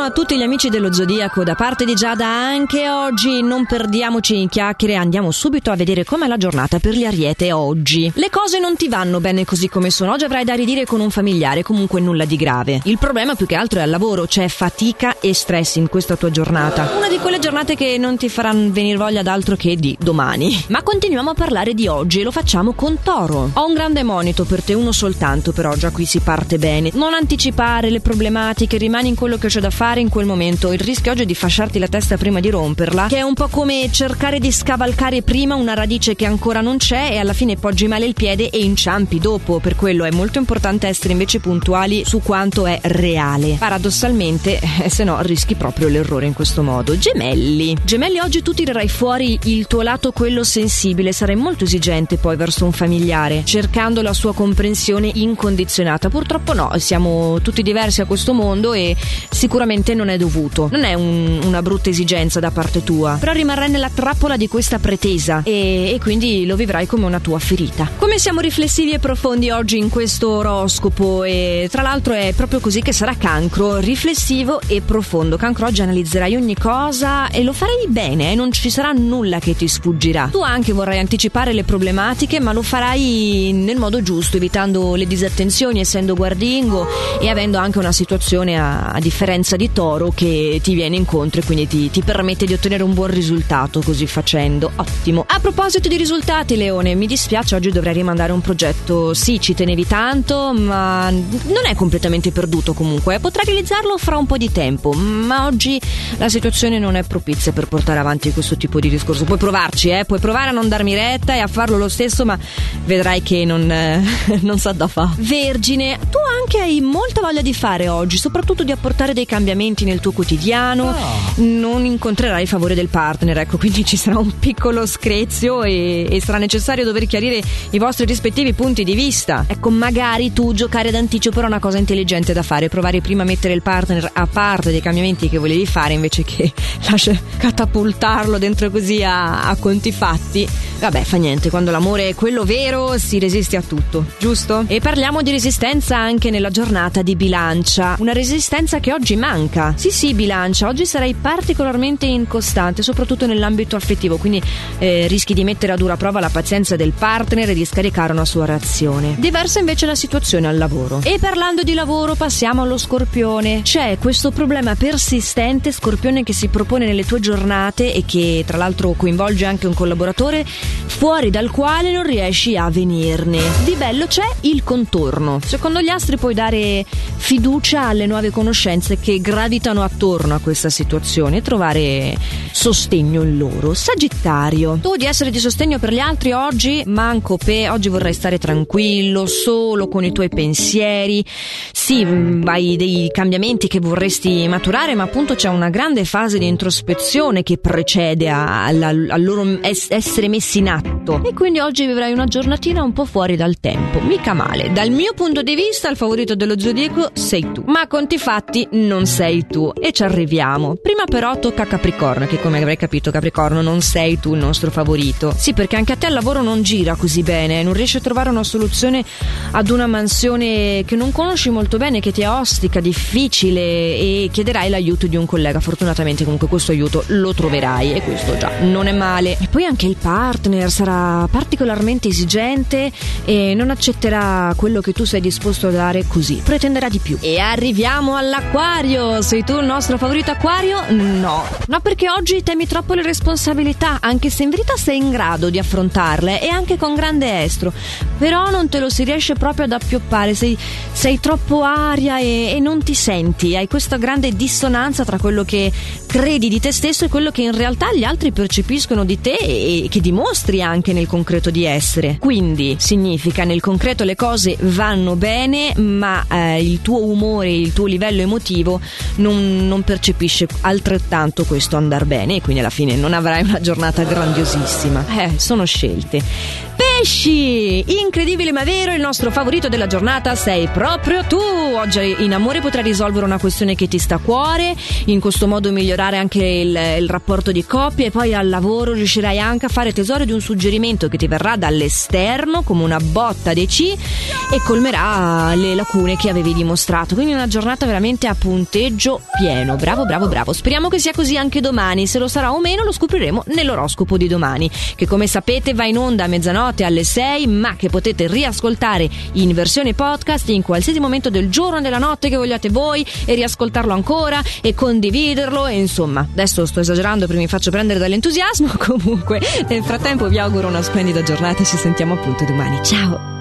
Buongiorno a tutti gli amici dello Zodiaco, da parte di Giada anche oggi non perdiamoci in chiacchiere, andiamo subito a vedere com'è la giornata per gli Ariete oggi. Le cose non ti vanno bene così come sono, oggi avrai da ridire con un familiare, comunque nulla di grave. Il problema più che altro è al lavoro, c'è fatica e stress in questa tua giornata. Una di quelle giornate che non ti faranno venire voglia d'altro che di domani. Ma continuiamo a parlare di oggi e lo facciamo con Toro. Ho un grande monito per te, uno soltanto, però già qui si parte bene. Non anticipare le problematiche, rimani in quello che c'è da fare in quel momento. Il rischio oggi è di fasciarti la testa prima di romperla, che è un po' come cercare di scavalcare prima una radice che ancora non c'è e alla fine poggi male il piede e inciampi dopo. Per quello è molto importante essere invece puntuali su quanto è reale. Paradossalmente, eh, se no rischi proprio l'errore in questo modo. Gemelli. Gemelli oggi tu tirerai fuori il tuo lato quello sensibile, sarai molto esigente poi verso un familiare, cercando la sua comprensione incondizionata. Purtroppo no, siamo tutti diversi a questo mondo e sicuramente non è dovuto. Non è un, una brutta esigenza da parte tua, però rimarrai nella trappola di questa pretesa e, e quindi lo vivrai come una tua ferita. Come siamo riflessivi e profondi oggi in questo oroscopo e tra l'altro è proprio così che sarà cancro, riflessivo e profondo. Cancro oggi analizzerai ogni cosa e lo farai bene, eh? non ci sarà nulla che ti sfuggirà. Tu anche vorrai anticipare le problematiche, ma lo farai nel modo giusto, evitando le disattenzioni, essendo guardingo e avendo anche una situazione a, a differenza di Toro che ti viene incontro e quindi ti, ti permette di ottenere un buon risultato così facendo. Ottimo. A proposito di risultati, Leone, mi dispiace, oggi dovrei rimandare un progetto. Sì, ci tenevi tanto, ma non è completamente perduto comunque. Potrai realizzarlo fra un po' di tempo, ma oggi la situazione non è propizia per portare avanti questo tipo di discorso. Puoi provarci, eh? puoi provare a non darmi retta e a farlo lo stesso, ma vedrai che non, eh, non sa da fa. Vergine, tu anche hai molta voglia di fare oggi, soprattutto di apportare dei cambiamenti nel tuo quotidiano. Oh. Non incontrerai il favore del partner, ecco, quindi ci sarà un piccolo screzio e, e sarà necessario dover chiarire i vostri rispettivi punti di vista. Ecco, magari tu giocare d'anticipo era una cosa intelligente da fare, provare prima a mettere il partner a parte dei cambiamenti che volevi fare invece che lascia catapultarlo dentro così a, a conti fatti. Vabbè, fa niente, quando l'amore è quello vero si resiste a tutto, giusto? E parliamo di resistenza anche nella giornata di bilancia, una resistenza che oggi manca. Sì, sì, bilancia, oggi sarai particolarmente incostante, soprattutto nell'ambito affettivo, quindi eh, rischi di mettere a dura prova la pazienza del partner e di scaricare una sua reazione. Diversa invece la situazione al lavoro. E parlando di lavoro passiamo allo scorpione. C'è questo problema persistente, scorpione, che si propone nelle tue giornate e che tra l'altro coinvolge anche un collaboratore fuori dal quale non riesci a venirne. Di bello c'è il contorno. Secondo gli astri puoi dare fiducia alle nuove conoscenze che gravitano attorno a questa situazione e trovare sostegno in loro. Sagittario, tu di essere di sostegno per gli altri oggi manco pe, oggi vorrei stare tranquillo, solo con i tuoi pensieri. Sì, mm, hai dei cambiamenti che vorresti maturare, ma appunto c'è una grande fase di introspezione che precede al loro es- essere messi in atto. E quindi oggi vivrai una giornatina un po' fuori dal tempo. Mica male. Dal mio punto di vista, il favorito dello zodiaco sei tu. Ma conti fatti non sei tu. E ci arriviamo. Prima però tocca a Capricorno, che come avrai capito Capricorno non sei tu il nostro favorito. Sì, perché anche a te il lavoro non gira così bene, non riesci a trovare una soluzione ad una mansione che non conosci molto bene, che ti è ostica, difficile e chiederai l'aiuto di un collega. Fortunatamente comunque questo aiuto lo troverai e questo già non è male. E poi anche il partner sarà particolarmente esigente e non accetterà quello che tu sei disposto a dare così. Pretenderà di più. E arriviamo all'acquario. Sei tu il nostro favorito acquario? No. No, perché oggi temi troppo le responsabilità, anche se in verità sei in grado di affrontarle e anche con grande estro. Però non te lo si riesce proprio ad appioppare, sei, sei troppo aria e, e non ti senti. Hai questa grande dissonanza tra quello che credi di te stesso e quello che in realtà gli altri percepiscono di te e che dimostri anche nel concreto di essere. Quindi significa nel concreto le cose vanno bene, ma eh, il tuo umore, il tuo livello emotivo non, non percepisce altrettanto questo andar bene e quindi alla fine non avrai una giornata grandiosissima. Eh, sono scelte. Pesci! Incredibile ma vero, il nostro favorito della giornata sei proprio tu! Oggi in amore potrai risolvere una questione che ti sta a cuore, in questo modo migliorare anche il, il rapporto di coppia e poi al lavoro riuscirai anche a fare tesoro di un suggerimento che ti verrà dall'esterno come una botta dei C e colmerà le lacune che avevi dimostrato. Quindi una giornata veramente a punteggio pieno. Bravo, bravo, bravo. Speriamo che sia così anche domani. Se lo sarà o meno lo scopriremo nell'oroscopo di domani, che come sapete va in onda a mezzanotte alle 6, ma che potete riascoltare in versione podcast in qualsiasi momento del giorno della notte che vogliate voi e riascoltarlo ancora e condividerlo. E insomma, adesso sto esagerando perché mi faccio prendere dall'entusiasmo. Comunque, nel frattempo vi auguro una splendida giornata e ci sentiamo appunto domani. Ciao!